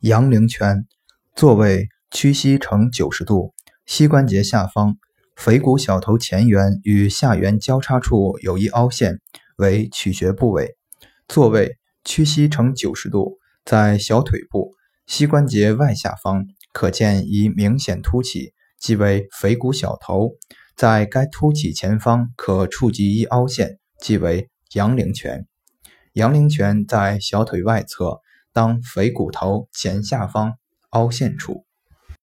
阳陵泉，座位屈膝呈九十度，膝关节下方腓骨小头前缘与下缘交叉处有一凹陷，为曲穴部位。座位屈膝呈九十度，在小腿部膝关节外下方可见一明显凸起，即为腓骨小头。在该凸起前方可触及一凹陷，即为阳陵泉。阳陵泉在小腿外侧。当腓骨头前下方凹陷处。